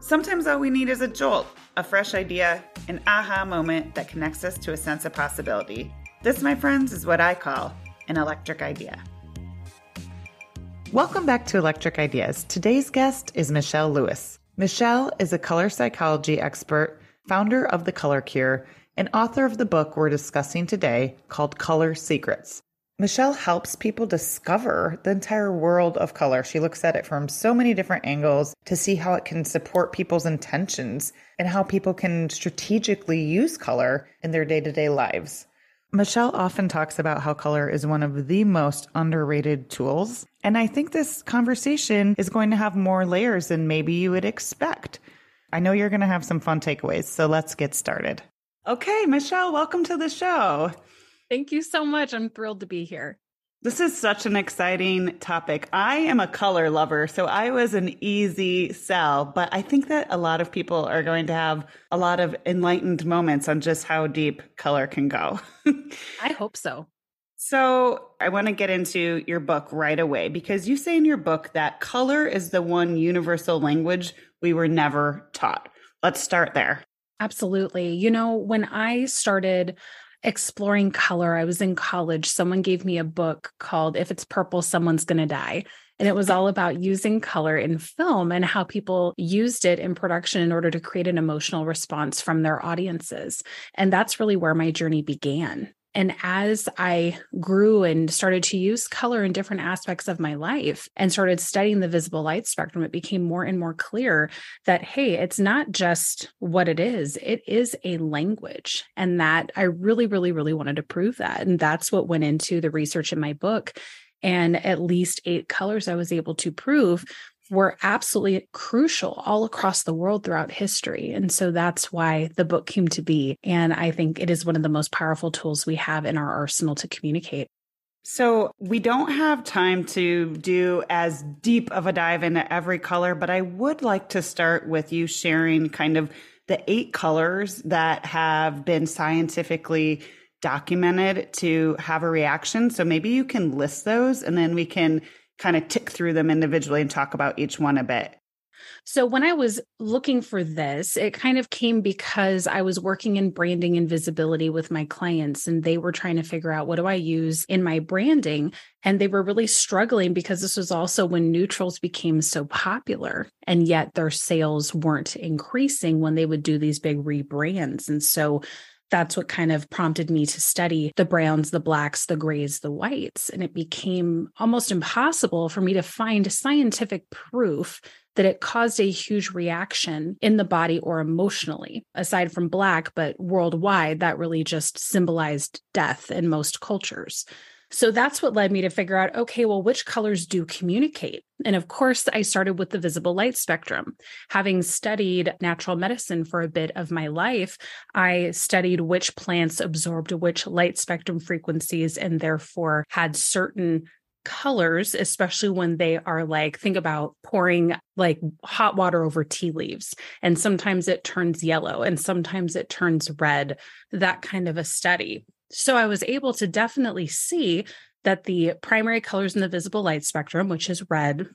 Sometimes all we need is a jolt, a fresh idea, an aha moment that connects us to a sense of possibility. This, my friends, is what I call an electric idea. Welcome back to Electric Ideas. Today's guest is Michelle Lewis. Michelle is a color psychology expert, founder of The Color Cure, and author of the book we're discussing today called Color Secrets. Michelle helps people discover the entire world of color. She looks at it from so many different angles to see how it can support people's intentions and how people can strategically use color in their day to day lives. Michelle often talks about how color is one of the most underrated tools. And I think this conversation is going to have more layers than maybe you would expect. I know you're going to have some fun takeaways, so let's get started. Okay, Michelle, welcome to the show. Thank you so much. I'm thrilled to be here. This is such an exciting topic. I am a color lover, so I was an easy sell, but I think that a lot of people are going to have a lot of enlightened moments on just how deep color can go. I hope so. So, I want to get into your book right away because you say in your book that color is the one universal language we were never taught. Let's start there. Absolutely. You know, when I started exploring color. I was in college. Someone gave me a book called If It's Purple, Someone's Gonna Die. And it was all about using color in film and how people used it in production in order to create an emotional response from their audiences. And that's really where my journey began. And as I grew and started to use color in different aspects of my life and started studying the visible light spectrum, it became more and more clear that, hey, it's not just what it is, it is a language. And that I really, really, really wanted to prove that. And that's what went into the research in my book. And at least eight colors I was able to prove were absolutely crucial all across the world throughout history. And so that's why the book came to be. And I think it is one of the most powerful tools we have in our arsenal to communicate. So, we don't have time to do as deep of a dive into every color, but I would like to start with you sharing kind of the eight colors that have been scientifically documented to have a reaction. So, maybe you can list those and then we can kind of tick through them individually and talk about each one a bit. So, when I was looking for this, it kind of came because I was working in branding and visibility with my clients, and they were trying to figure out what do I use in my branding. And they were really struggling because this was also when neutrals became so popular, and yet their sales weren't increasing when they would do these big rebrands. And so, that's what kind of prompted me to study the browns, the blacks, the grays, the whites. And it became almost impossible for me to find scientific proof that it caused a huge reaction in the body or emotionally, aside from black, but worldwide, that really just symbolized death in most cultures. So that's what led me to figure out okay, well, which colors do communicate? And of course, I started with the visible light spectrum. Having studied natural medicine for a bit of my life, I studied which plants absorbed which light spectrum frequencies and therefore had certain colors, especially when they are like, think about pouring like hot water over tea leaves. And sometimes it turns yellow and sometimes it turns red, that kind of a study. So I was able to definitely see that the primary colors in the visible light spectrum, which is red,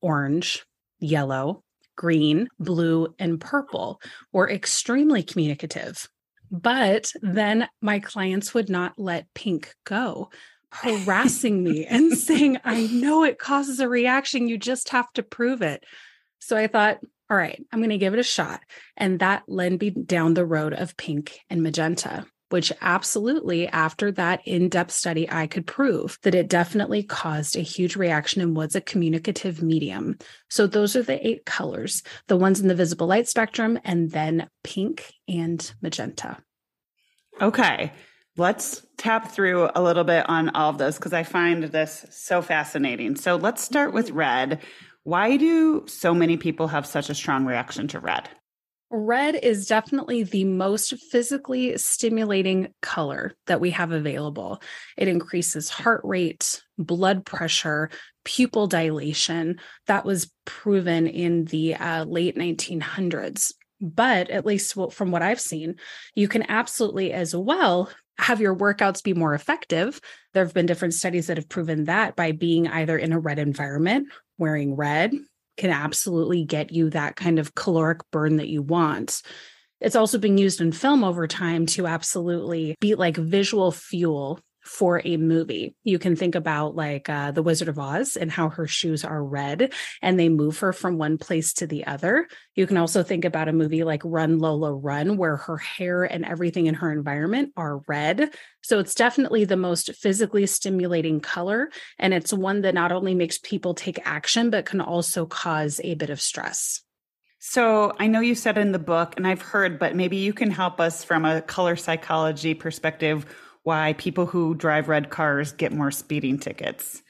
orange, yellow, green, blue, and purple, were extremely communicative. But then my clients would not let pink go, harassing me and saying, I know it causes a reaction. You just have to prove it. So I thought, all right, I'm going to give it a shot. And that led me down the road of pink and magenta which absolutely, after that in depth study, I could prove that it definitely caused a huge reaction and was a communicative medium. So those are the eight colors, the ones in the visible light spectrum, and then pink and magenta. Okay. Let's tap through a little bit on all of those because I find this so fascinating. So let's start with red. Why do so many people have such a strong reaction to red? Red is definitely the most physically stimulating color that we have available. It increases heart rate, blood pressure, pupil dilation. That was proven in the uh, late 1900s. But at least from what I've seen, you can absolutely as well have your workouts be more effective. There have been different studies that have proven that by being either in a red environment, wearing red, can absolutely get you that kind of caloric burn that you want. It's also being used in film over time to absolutely be like visual fuel for a movie. You can think about like uh, The Wizard of Oz and how her shoes are red and they move her from one place to the other. You can also think about a movie like Run Lola Run, where her hair and everything in her environment are red. So it's definitely the most physically stimulating color. And it's one that not only makes people take action, but can also cause a bit of stress. So I know you said in the book, and I've heard, but maybe you can help us from a color psychology perspective why people who drive red cars get more speeding tickets.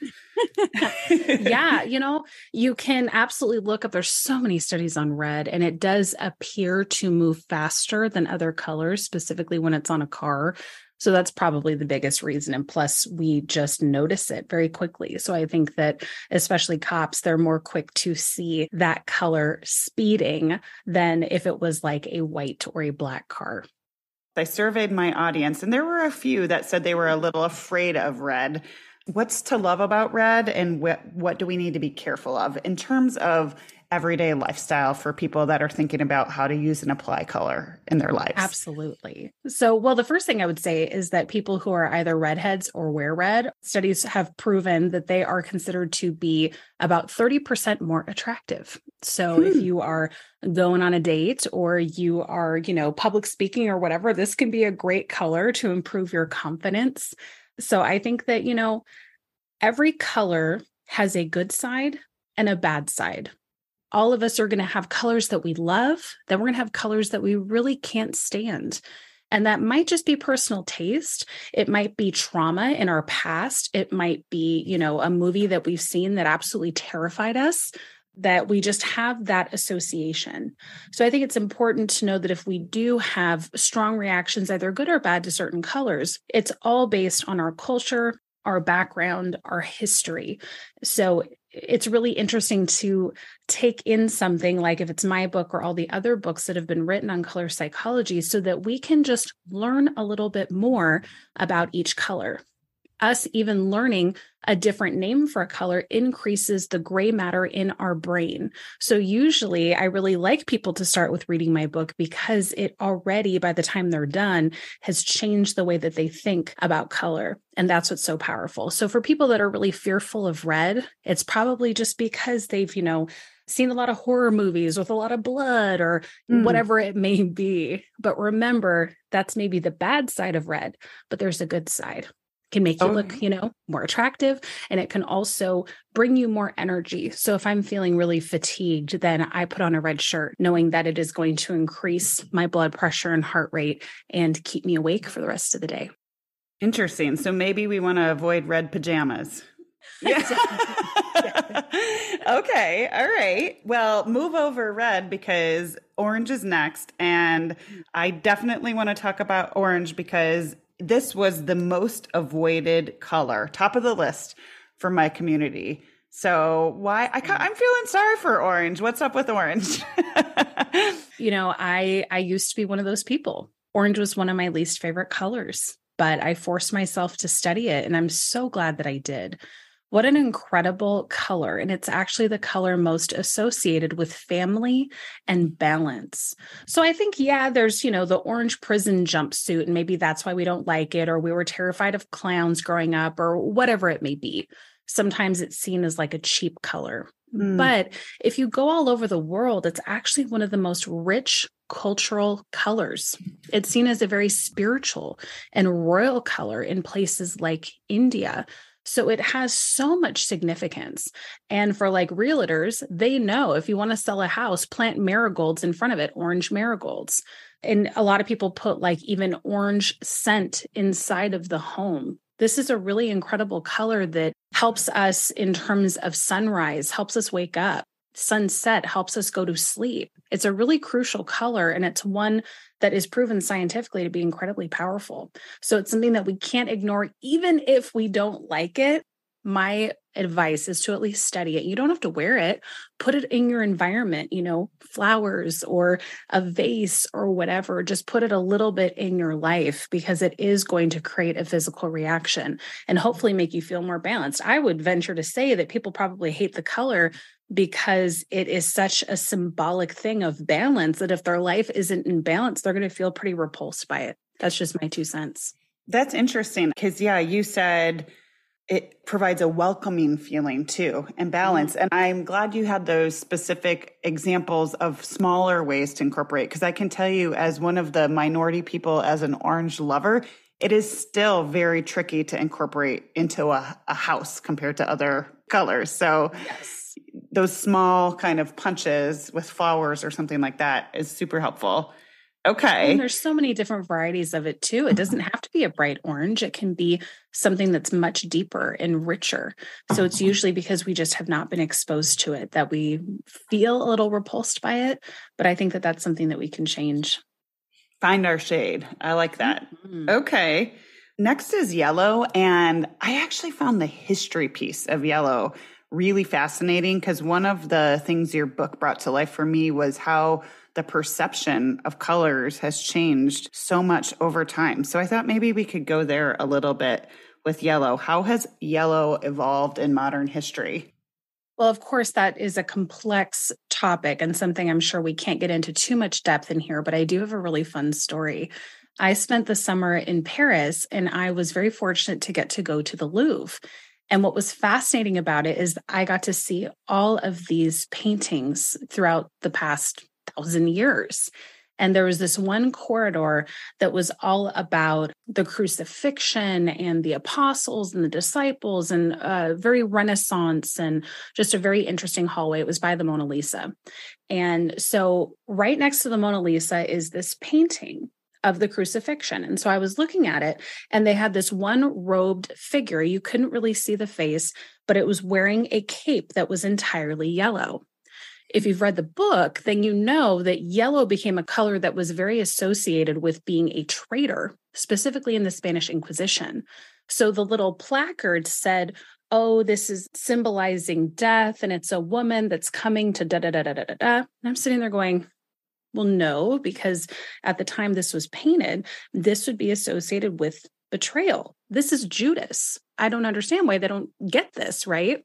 yeah, you know, you can absolutely look up. There's so many studies on red, and it does appear to move faster than other colors, specifically when it's on a car. So that's probably the biggest reason. And plus, we just notice it very quickly. So I think that, especially cops, they're more quick to see that color speeding than if it was like a white or a black car. I surveyed my audience, and there were a few that said they were a little afraid of red. What's to love about red, and what, what do we need to be careful of in terms of everyday lifestyle for people that are thinking about how to use and apply color in their lives? Absolutely. So, well, the first thing I would say is that people who are either redheads or wear red, studies have proven that they are considered to be about 30% more attractive. So, hmm. if you are going on a date or you are, you know, public speaking or whatever, this can be a great color to improve your confidence. So, I think that, you know, every color has a good side and a bad side all of us are going to have colors that we love, then we're going to have colors that we really can't stand. And that might just be personal taste. It might be trauma in our past. It might be, you know, a movie that we've seen that absolutely terrified us that we just have that association. So I think it's important to know that if we do have strong reactions, either good or bad, to certain colors, it's all based on our culture, our background, our history. So it's really interesting to take in something like if it's my book or all the other books that have been written on color psychology so that we can just learn a little bit more about each color us even learning a different name for a color increases the gray matter in our brain. So, usually, I really like people to start with reading my book because it already, by the time they're done, has changed the way that they think about color. And that's what's so powerful. So, for people that are really fearful of red, it's probably just because they've, you know, seen a lot of horror movies with a lot of blood or mm. whatever it may be. But remember, that's maybe the bad side of red, but there's a good side can make you oh. look, you know, more attractive and it can also bring you more energy. So if I'm feeling really fatigued, then I put on a red shirt knowing that it is going to increase my blood pressure and heart rate and keep me awake for the rest of the day. Interesting. So maybe we want to avoid red pajamas. Yeah. okay. All right. Well, move over red because orange is next. And I definitely want to talk about orange because this was the most avoided color, top of the list for my community. So why I I'm feeling sorry for orange. What's up with orange? you know, I I used to be one of those people. Orange was one of my least favorite colors, but I forced myself to study it and I'm so glad that I did. What an incredible color. And it's actually the color most associated with family and balance. So I think, yeah, there's, you know, the orange prison jumpsuit, and maybe that's why we don't like it, or we were terrified of clowns growing up, or whatever it may be. Sometimes it's seen as like a cheap color. Mm. But if you go all over the world, it's actually one of the most rich cultural colors. It's seen as a very spiritual and royal color in places like India. So it has so much significance. And for like realtors, they know if you want to sell a house, plant marigolds in front of it, orange marigolds. And a lot of people put like even orange scent inside of the home. This is a really incredible color that helps us in terms of sunrise, helps us wake up. Sunset helps us go to sleep. It's a really crucial color, and it's one that is proven scientifically to be incredibly powerful. So it's something that we can't ignore, even if we don't like it. My advice is to at least study it. You don't have to wear it, put it in your environment, you know, flowers or a vase or whatever. Just put it a little bit in your life because it is going to create a physical reaction and hopefully make you feel more balanced. I would venture to say that people probably hate the color because it is such a symbolic thing of balance that if their life isn't in balance, they're going to feel pretty repulsed by it. That's just my two cents. That's interesting because, yeah, you said it provides a welcoming feeling too and balance. Mm-hmm. And I'm glad you had those specific examples of smaller ways to incorporate because I can tell you, as one of the minority people, as an orange lover, it is still very tricky to incorporate into a, a house compared to other colors. So, yes those small kind of punches with flowers or something like that is super helpful. Okay. And there's so many different varieties of it too. It doesn't have to be a bright orange. It can be something that's much deeper and richer. So it's usually because we just have not been exposed to it that we feel a little repulsed by it. But I think that that's something that we can change. Find our shade. I like that. Mm-hmm. Okay. Next is yellow. And I actually found the history piece of yellow really fascinating because one of the things your book brought to life for me was how the perception of colors has changed so much over time. So I thought maybe we could go there a little bit with yellow. How has yellow evolved in modern history? Well, of course, that is a complex topic and something I'm sure we can't get into too much depth in here, but I do have a really fun story. I spent the summer in Paris and I was very fortunate to get to go to the Louvre. And what was fascinating about it is I got to see all of these paintings throughout the past thousand years. And there was this one corridor that was all about the crucifixion and the apostles and the disciples and uh, very Renaissance and just a very interesting hallway. It was by the Mona Lisa. And so, right next to the Mona Lisa is this painting of the crucifixion. And so I was looking at it, and they had this one robed figure. You couldn't really see the face, but it was wearing a cape that was entirely yellow. If you've read the book, then you know that yellow became a color that was very associated with being a traitor, specifically in the Spanish Inquisition. So the little placard said, Oh, this is symbolizing death, and it's a woman that's coming to da da da da da da. And I'm sitting there going, well, no, because at the time this was painted, this would be associated with betrayal. This is Judas. I don't understand why they don't get this, right?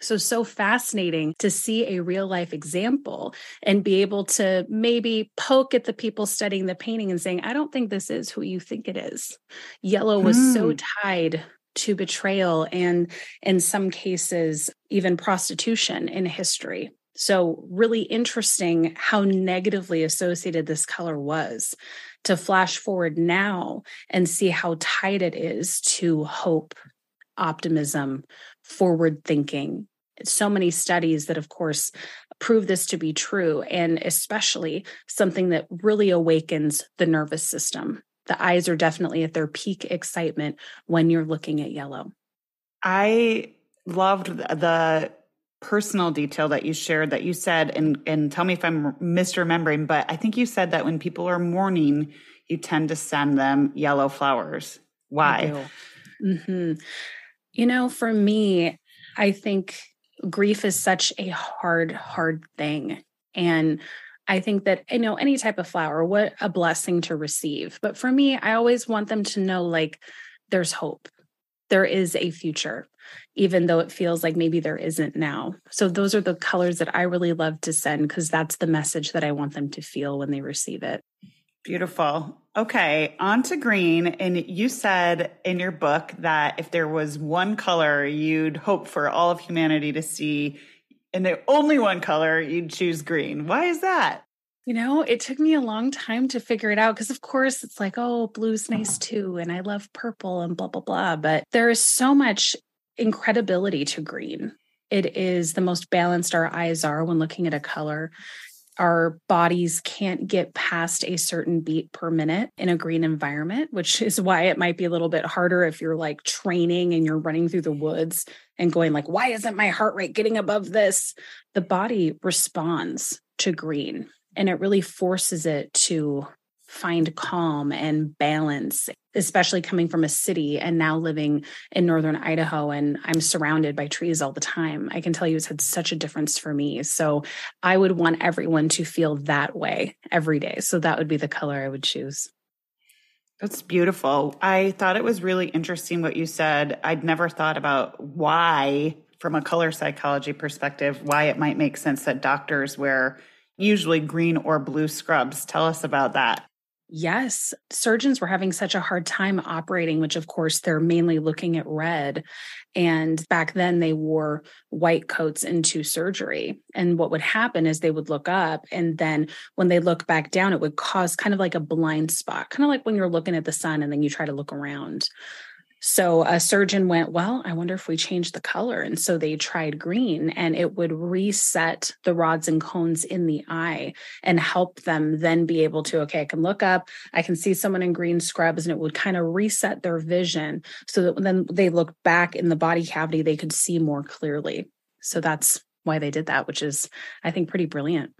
So, so fascinating to see a real life example and be able to maybe poke at the people studying the painting and saying, I don't think this is who you think it is. Yellow was hmm. so tied to betrayal and, in some cases, even prostitution in history. So, really interesting how negatively associated this color was to flash forward now and see how tied it is to hope, optimism, forward thinking. So many studies that, of course, prove this to be true, and especially something that really awakens the nervous system. The eyes are definitely at their peak excitement when you're looking at yellow. I loved the personal detail that you shared that you said and and tell me if I'm misremembering but I think you said that when people are mourning you tend to send them yellow flowers. Why? mm-hmm. you know for me I think grief is such a hard hard thing. And I think that you know any type of flower what a blessing to receive. But for me I always want them to know like there's hope. There is a future even though it feels like maybe there isn't now. So those are the colors that I really love to send because that's the message that I want them to feel when they receive it. Beautiful. Okay, on to green. And you said in your book that if there was one color you'd hope for all of humanity to see, and the only one color, you'd choose green. Why is that? You know, it took me a long time to figure it out because, of course, it's like, oh, blue's nice too. And I love purple and blah, blah, blah. But there is so much incredibility to green. It is the most balanced our eyes are when looking at a color. our bodies can't get past a certain beat per minute in a green environment, which is why it might be a little bit harder if you're like training and you're running through the woods and going like, why isn't my heart rate getting above this? The body responds to green and it really forces it to find calm and balance, especially coming from a city and now living in northern Idaho and I'm surrounded by trees all the time. I can tell you it's had such a difference for me. So I would want everyone to feel that way every day. So that would be the color I would choose. That's beautiful. I thought it was really interesting what you said. I'd never thought about why, from a color psychology perspective, why it might make sense that doctors wear usually green or blue scrubs. Tell us about that. Yes, surgeons were having such a hard time operating, which of course they're mainly looking at red. And back then they wore white coats into surgery. And what would happen is they would look up, and then when they look back down, it would cause kind of like a blind spot, kind of like when you're looking at the sun and then you try to look around. So a surgeon went, Well, I wonder if we change the color. And so they tried green and it would reset the rods and cones in the eye and help them then be able to, okay, I can look up, I can see someone in green scrubs, and it would kind of reset their vision so that when they look back in the body cavity, they could see more clearly. So that's why they did that, which is, I think, pretty brilliant.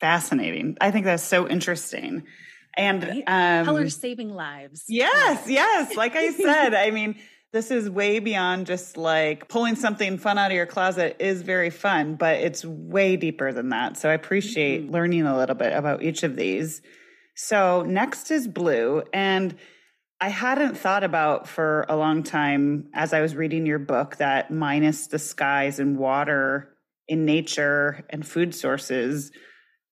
Fascinating. I think that's so interesting and right? um, colors saving lives. Yes, yes. Like I said, I mean, this is way beyond just like pulling something fun out of your closet is very fun, but it's way deeper than that. So I appreciate mm-hmm. learning a little bit about each of these. So next is blue, and I hadn't thought about for a long time as I was reading your book that minus the skies and water in nature and food sources,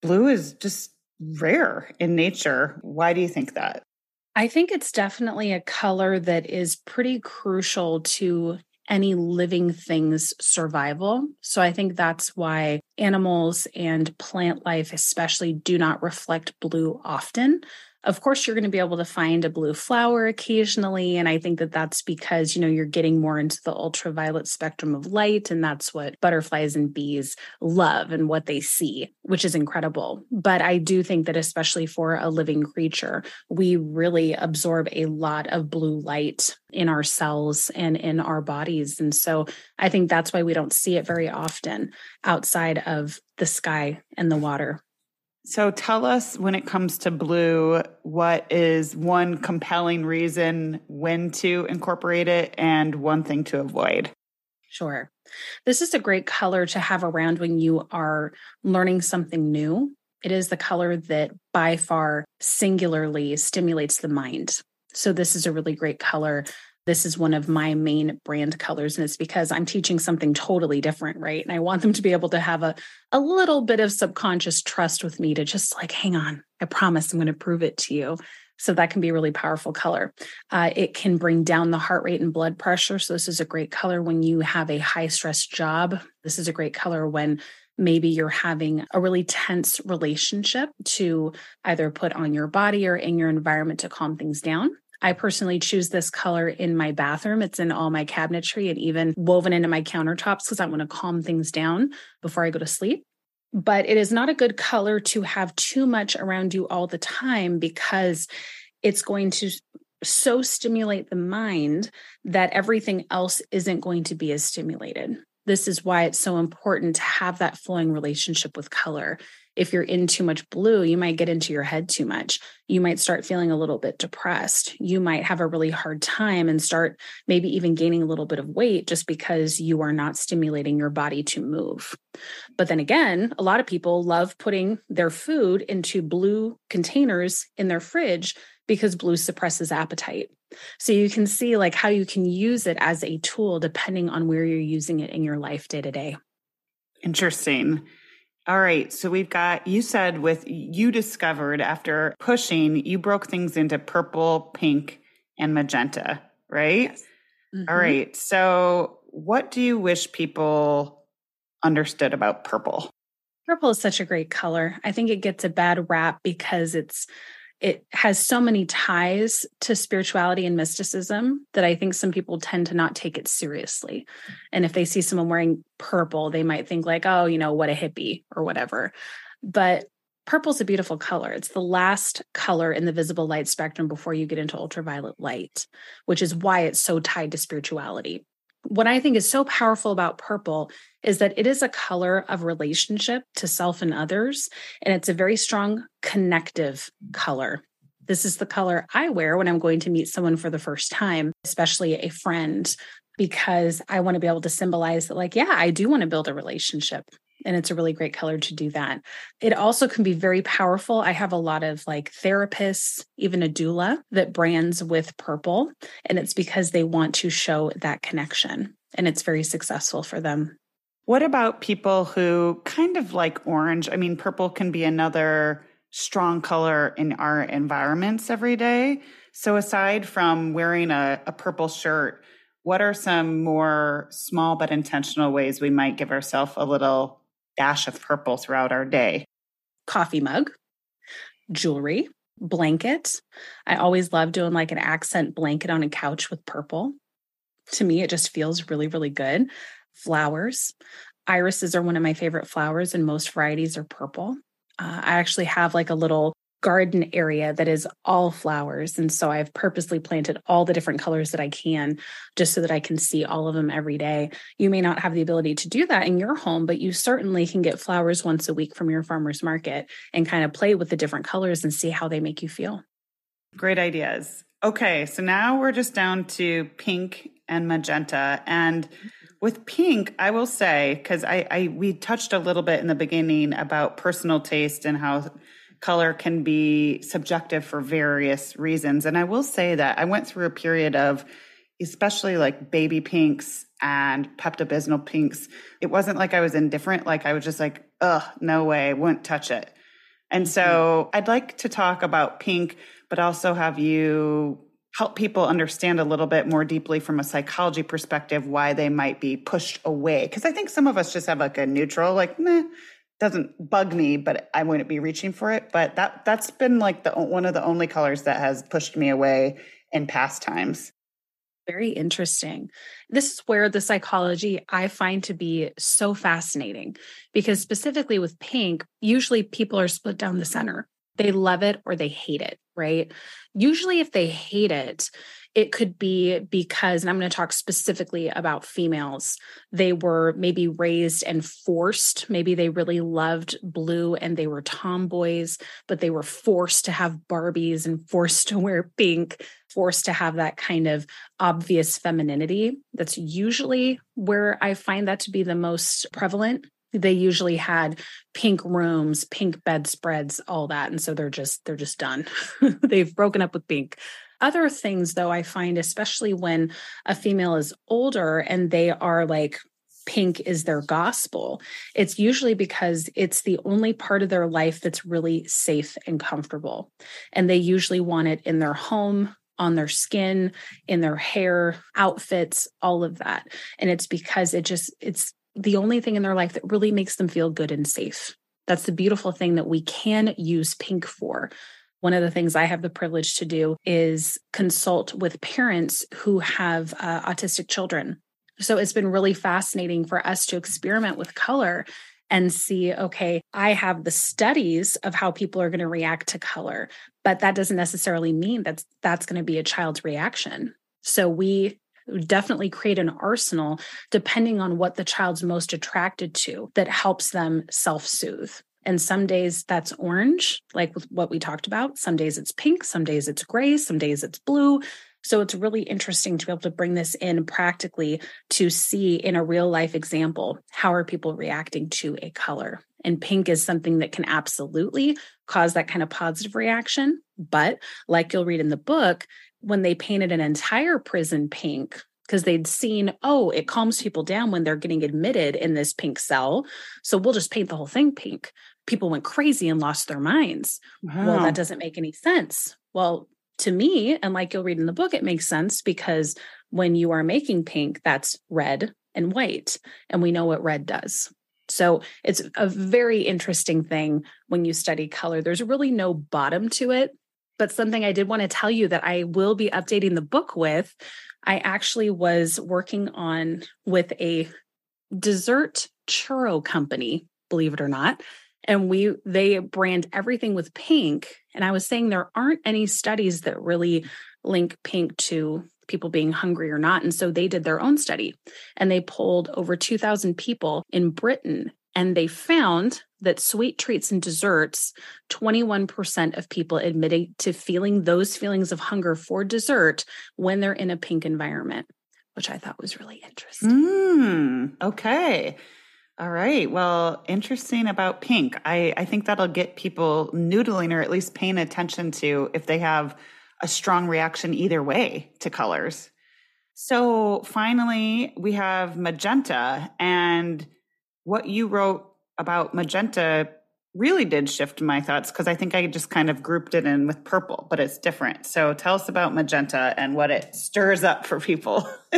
blue is just rare in nature. Why do you think that? I think it's definitely a color that is pretty crucial to any living thing's survival. So I think that's why animals and plant life, especially, do not reflect blue often. Of course, you're going to be able to find a blue flower occasionally. And I think that that's because, you know, you're getting more into the ultraviolet spectrum of light. And that's what butterflies and bees love and what they see, which is incredible. But I do think that, especially for a living creature, we really absorb a lot of blue light in our cells and in our bodies. And so I think that's why we don't see it very often outside of the sky and the water. So tell us when it comes to blue, what is one compelling reason when to incorporate it and one thing to avoid? Sure. This is a great color to have around when you are learning something new. It is the color that by far singularly stimulates the mind. So, this is a really great color this is one of my main brand colors and it's because i'm teaching something totally different right? And i want them to be able to have a, a little bit of subconscious trust with me to just like hang on i promise i'm going to prove it to you. So that can be a really powerful color. Uh, it can bring down the heart rate and blood pressure. So this is a great color when you have a high stress job. This is a great color when maybe you're having a really tense relationship to either put on your body or in your environment to calm things down I personally choose this color in my bathroom. It's in all my cabinetry and even woven into my countertops because I want to calm things down before I go to sleep. But it is not a good color to have too much around you all the time because it's going to so stimulate the mind that everything else isn't going to be as stimulated. This is why it's so important to have that flowing relationship with color if you're in too much blue, you might get into your head too much. You might start feeling a little bit depressed. You might have a really hard time and start maybe even gaining a little bit of weight just because you are not stimulating your body to move. But then again, a lot of people love putting their food into blue containers in their fridge because blue suppresses appetite. So you can see like how you can use it as a tool depending on where you're using it in your life day to day. Interesting. All right. So we've got, you said with you discovered after pushing, you broke things into purple, pink, and magenta, right? Yes. Mm-hmm. All right. So what do you wish people understood about purple? Purple is such a great color. I think it gets a bad rap because it's it has so many ties to spirituality and mysticism that I think some people tend to not take it seriously. And if they see someone wearing purple, they might think like, "Oh, you know, what a hippie or whatever." But Purple's a beautiful color. It's the last color in the visible light spectrum before you get into ultraviolet light, which is why it's so tied to spirituality. What I think is so powerful about purple is that it is a color of relationship to self and others, and it's a very strong connective color. This is the color I wear when I'm going to meet someone for the first time, especially a friend, because I want to be able to symbolize that, like, yeah, I do want to build a relationship and it's a really great color to do that. It also can be very powerful. I have a lot of like therapists, even a doula that brands with purple, and it's because they want to show that connection and it's very successful for them. What about people who kind of like orange? I mean, purple can be another strong color in our environments every day. So, aside from wearing a, a purple shirt, what are some more small but intentional ways we might give ourselves a little dash of purple throughout our day. Coffee mug, jewelry, blanket. I always love doing like an accent blanket on a couch with purple. To me, it just feels really, really good. Flowers. Irises are one of my favorite flowers, and most varieties are purple. Uh, I actually have like a little garden area that is all flowers. And so I've purposely planted all the different colors that I can just so that I can see all of them every day. You may not have the ability to do that in your home, but you certainly can get flowers once a week from your farmer's market and kind of play with the different colors and see how they make you feel. Great ideas. Okay, so now we're just down to pink and magenta. And with pink, I will say, because I, I we touched a little bit in the beginning about personal taste and how color can be subjective for various reasons. And I will say that I went through a period of, especially like baby pinks and Pepto Bismol pinks. It wasn't like I was indifferent. Like I was just like, ugh, no way, wouldn't touch it. And so mm-hmm. I'd like to talk about pink, but also have you help people understand a little bit more deeply from a psychology perspective why they might be pushed away. Cause I think some of us just have like a neutral, like, meh, doesn't bug me, but I wouldn't be reaching for it. But that that's been like the one of the only colors that has pushed me away in past times. Very interesting. This is where the psychology I find to be so fascinating because specifically with pink, usually people are split down the center. They love it or they hate it, right? Usually if they hate it, it could be because, and I'm going to talk specifically about females, they were maybe raised and forced. Maybe they really loved blue and they were tomboys, but they were forced to have Barbies and forced to wear pink, forced to have that kind of obvious femininity. That's usually where I find that to be the most prevalent they usually had pink rooms pink bedspreads all that and so they're just they're just done they've broken up with pink other things, though, I find, especially when a female is older and they are like, pink is their gospel, it's usually because it's the only part of their life that's really safe and comfortable. And they usually want it in their home, on their skin, in their hair, outfits, all of that. And it's because it just, it's the only thing in their life that really makes them feel good and safe. That's the beautiful thing that we can use pink for. One of the things I have the privilege to do is consult with parents who have uh, autistic children. So it's been really fascinating for us to experiment with color and see okay i have the studies of how people are going to react to color but that doesn't necessarily mean that that's going to be a child's reaction so we definitely create an arsenal depending on what the child's most attracted to that helps them self-soothe and some days that's orange, like what we talked about. Some days it's pink, some days it's gray, some days it's blue. So it's really interesting to be able to bring this in practically to see in a real life example how are people reacting to a color. And pink is something that can absolutely cause that kind of positive reaction. But like you'll read in the book, when they painted an entire prison pink, because they'd seen, oh, it calms people down when they're getting admitted in this pink cell. So we'll just paint the whole thing pink people went crazy and lost their minds. Wow. Well, that doesn't make any sense. Well, to me, and like you'll read in the book, it makes sense because when you are making pink, that's red and white. And we know what red does. So it's a very interesting thing when you study color. There's really no bottom to it. But something I did want to tell you that I will be updating the book with, I actually was working on with a dessert churro company, believe it or not and we they brand everything with pink and i was saying there aren't any studies that really link pink to people being hungry or not and so they did their own study and they polled over 2000 people in britain and they found that sweet treats and desserts 21% of people admitted to feeling those feelings of hunger for dessert when they're in a pink environment which i thought was really interesting. Mm, okay all right. Well, interesting about pink. I, I think that'll get people noodling or at least paying attention to if they have a strong reaction either way to colors. So finally, we have magenta. And what you wrote about magenta really did shift my thoughts because I think I just kind of grouped it in with purple, but it's different. So tell us about magenta and what it stirs up for people.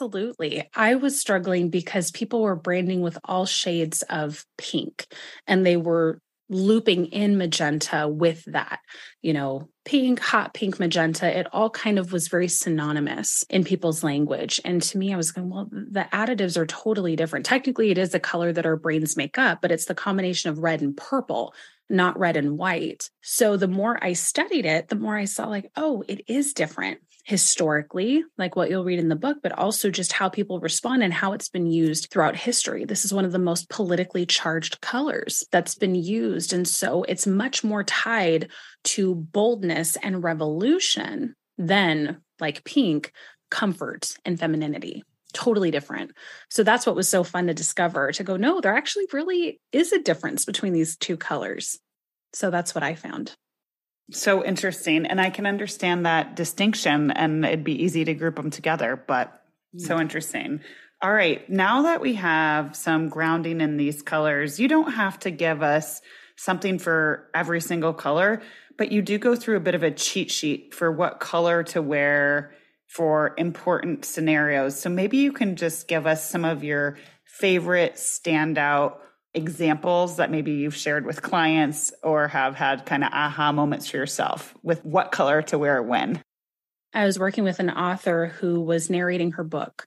Absolutely. I was struggling because people were branding with all shades of pink and they were looping in magenta with that, you know, pink, hot pink, magenta. It all kind of was very synonymous in people's language. And to me, I was going, well, the additives are totally different. Technically, it is a color that our brains make up, but it's the combination of red and purple not red and white. So the more I studied it, the more I saw like, oh, it is different historically, like what you'll read in the book, but also just how people respond and how it's been used throughout history. This is one of the most politically charged colors that's been used. And so it's much more tied to boldness and revolution than like pink, comfort and femininity. Totally different. So that's what was so fun to discover to go, no, there actually really is a difference between these two colors. So that's what I found. So interesting. And I can understand that distinction and it'd be easy to group them together, but yeah. so interesting. All right. Now that we have some grounding in these colors, you don't have to give us something for every single color, but you do go through a bit of a cheat sheet for what color to wear for important scenarios. So maybe you can just give us some of your favorite standout examples that maybe you've shared with clients or have had kind of aha moments for yourself with what color to wear when? I was working with an author who was narrating her book.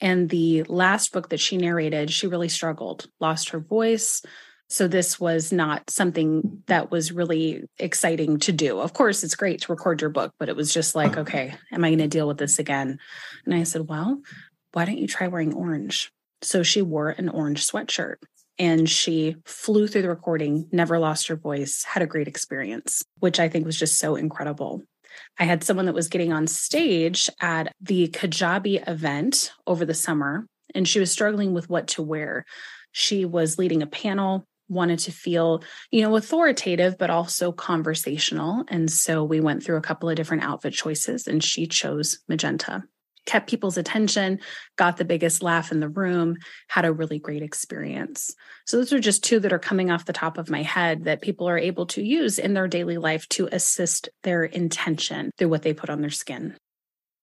And the last book that she narrated, she really struggled, lost her voice. So this was not something that was really exciting to do. Of course, it's great to record your book, but it was just like, uh-huh. okay, am I going to deal with this again? And I said, well, why don't you try wearing orange? So she wore an orange sweatshirt and she flew through the recording, never lost her voice, had a great experience, which I think was just so incredible. I had someone that was getting on stage at the Kajabi event over the summer, and she was struggling with what to wear. She was leading a panel, wanted to feel, you know, authoritative, but also conversational. And so we went through a couple of different outfit choices, and she chose magenta kept people's attention, got the biggest laugh in the room, had a really great experience. So, those are just two that are coming off the top of my head that people are able to use in their daily life to assist their intention through what they put on their skin.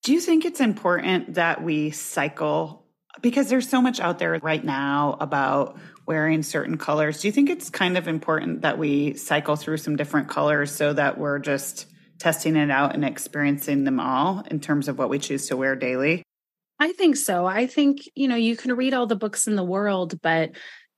Do you think it's important that we cycle? Because there's so much out there right now about wearing certain colors. Do you think it's kind of important that we cycle through some different colors so that we're just testing it out and experiencing them all in terms of what we choose to wear daily? I think so. I think, you know, you can read all the books in the world, but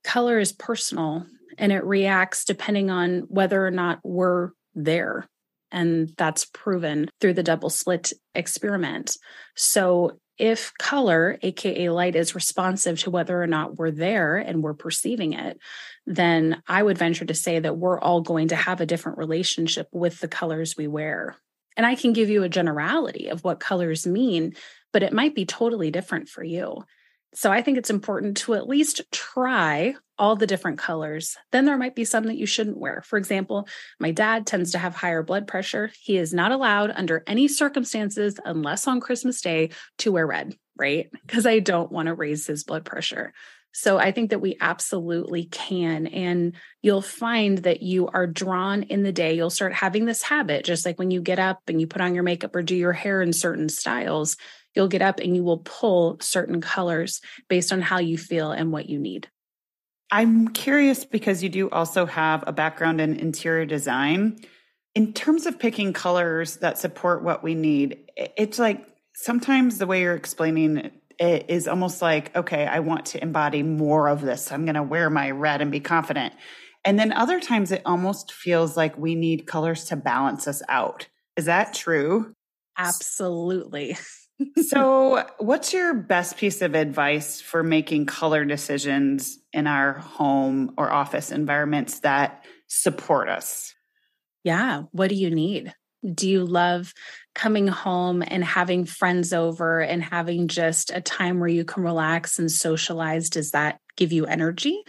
color is personal and it reacts depending on whether or not we're there. And that's proven through the double slit experiment. So if color, AKA light, is responsive to whether or not we're there and we're perceiving it, then I would venture to say that we're all going to have a different relationship with the colors we wear. And I can give you a generality of what colors mean, but it might be totally different for you. So I think it's important to at least try all the different colors. Then there might be some that you shouldn't wear. For example, my dad tends to have higher blood pressure. He is not allowed under any circumstances, unless on Christmas Day, to wear red, right? Because I don't want to raise his blood pressure. So I think that we absolutely can. And you'll find that you are drawn in the day. You'll start having this habit, just like when you get up and you put on your makeup or do your hair in certain styles you'll get up and you will pull certain colors based on how you feel and what you need. I'm curious because you do also have a background in interior design. In terms of picking colors that support what we need, it's like sometimes the way you're explaining it is almost like, okay, I want to embody more of this. I'm going to wear my red and be confident. And then other times it almost feels like we need colors to balance us out. Is that true? Absolutely. so, what's your best piece of advice for making color decisions in our home or office environments that support us? Yeah. What do you need? Do you love coming home and having friends over and having just a time where you can relax and socialize? Does that give you energy?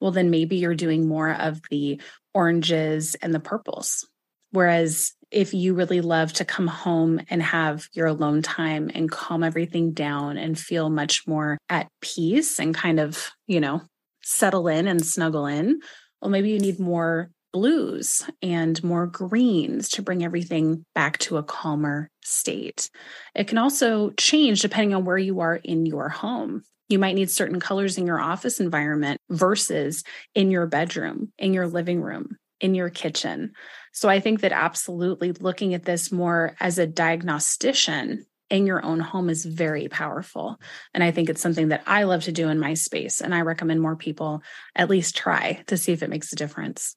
Well, then maybe you're doing more of the oranges and the purples. Whereas if you really love to come home and have your alone time and calm everything down and feel much more at peace and kind of, you know, settle in and snuggle in, well, maybe you need more blues and more greens to bring everything back to a calmer state. It can also change depending on where you are in your home. You might need certain colors in your office environment versus in your bedroom, in your living room, in your kitchen. So I think that absolutely looking at this more as a diagnostician in your own home is very powerful. And I think it's something that I love to do in my space. And I recommend more people at least try to see if it makes a difference.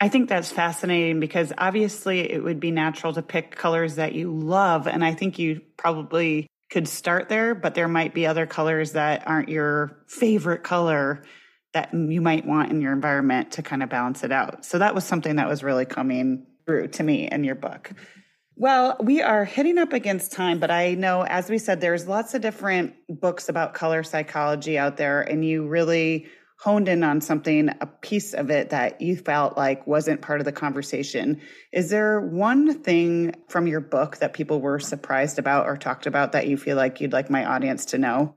I think that's fascinating because obviously it would be natural to pick colors that you love. And I think you probably could start there, but there might be other colors that aren't your favorite color that you might want in your environment to kind of balance it out. So that was something that was really coming through to me in your book. Well, we are hitting up against time, but I know, as we said, there's lots of different books about color psychology out there, and you really honed in on something, a piece of it that you felt like wasn't part of the conversation. Is there one thing from your book that people were surprised about or talked about that you feel like you'd like my audience to know?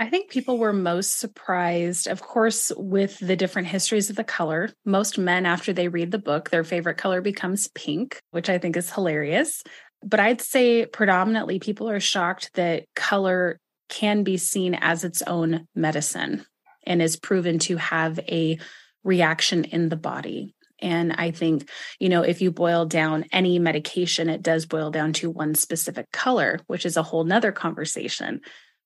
I think people were most surprised, of course, with the different histories of the color. Most men, after they read the book, their favorite color becomes pink, which I think is hilarious. But I'd say predominantly people are shocked that color can be seen as its own medicine and is proven to have a reaction in the body. And I think, you know, if you boil down any medication, it does boil down to one specific color, which is a whole nother conversation.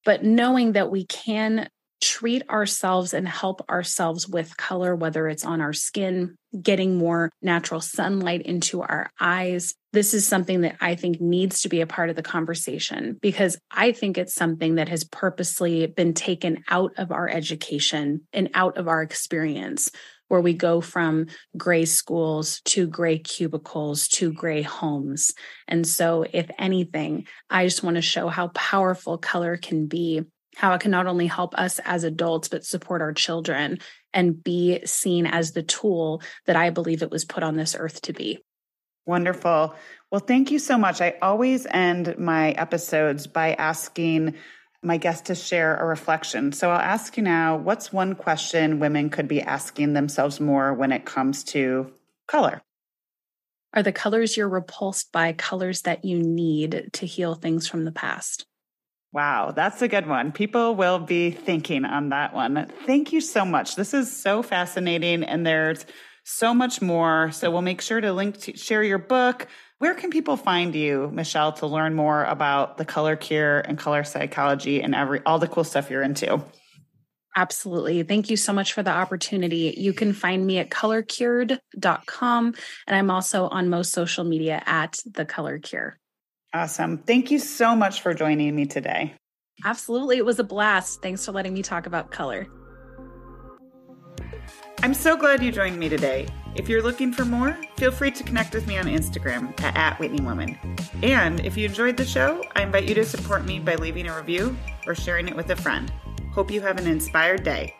But knowing that we can treat ourselves and help ourselves with color, whether it's on our skin, getting more natural sunlight into our eyes. This is something that I think needs to be a part of the conversation because I think it's something that has purposely been taken out of our education and out of our experience. Where we go from gray schools to gray cubicles to gray homes. And so, if anything, I just want to show how powerful color can be how it can not only help us as adults, but support our children and be seen as the tool that I believe it was put on this earth to be. Wonderful. Well, thank you so much. I always end my episodes by asking my guest to share a reflection. So I'll ask you now what's one question women could be asking themselves more when it comes to color? Are the colors you're repulsed by colors that you need to heal things from the past? Wow, that's a good one. People will be thinking on that one. Thank you so much. This is so fascinating and there's so much more. So we'll make sure to link to share your book. Where can people find you, Michelle, to learn more about the color cure and color psychology and every all the cool stuff you're into? Absolutely. Thank you so much for the opportunity. You can find me at colorcured.com and I'm also on most social media at the color cure. Awesome. Thank you so much for joining me today. Absolutely. It was a blast. Thanks for letting me talk about color. I'm so glad you joined me today. If you're looking for more, feel free to connect with me on Instagram at, at WhitneyWoman. And if you enjoyed the show, I invite you to support me by leaving a review or sharing it with a friend. Hope you have an inspired day.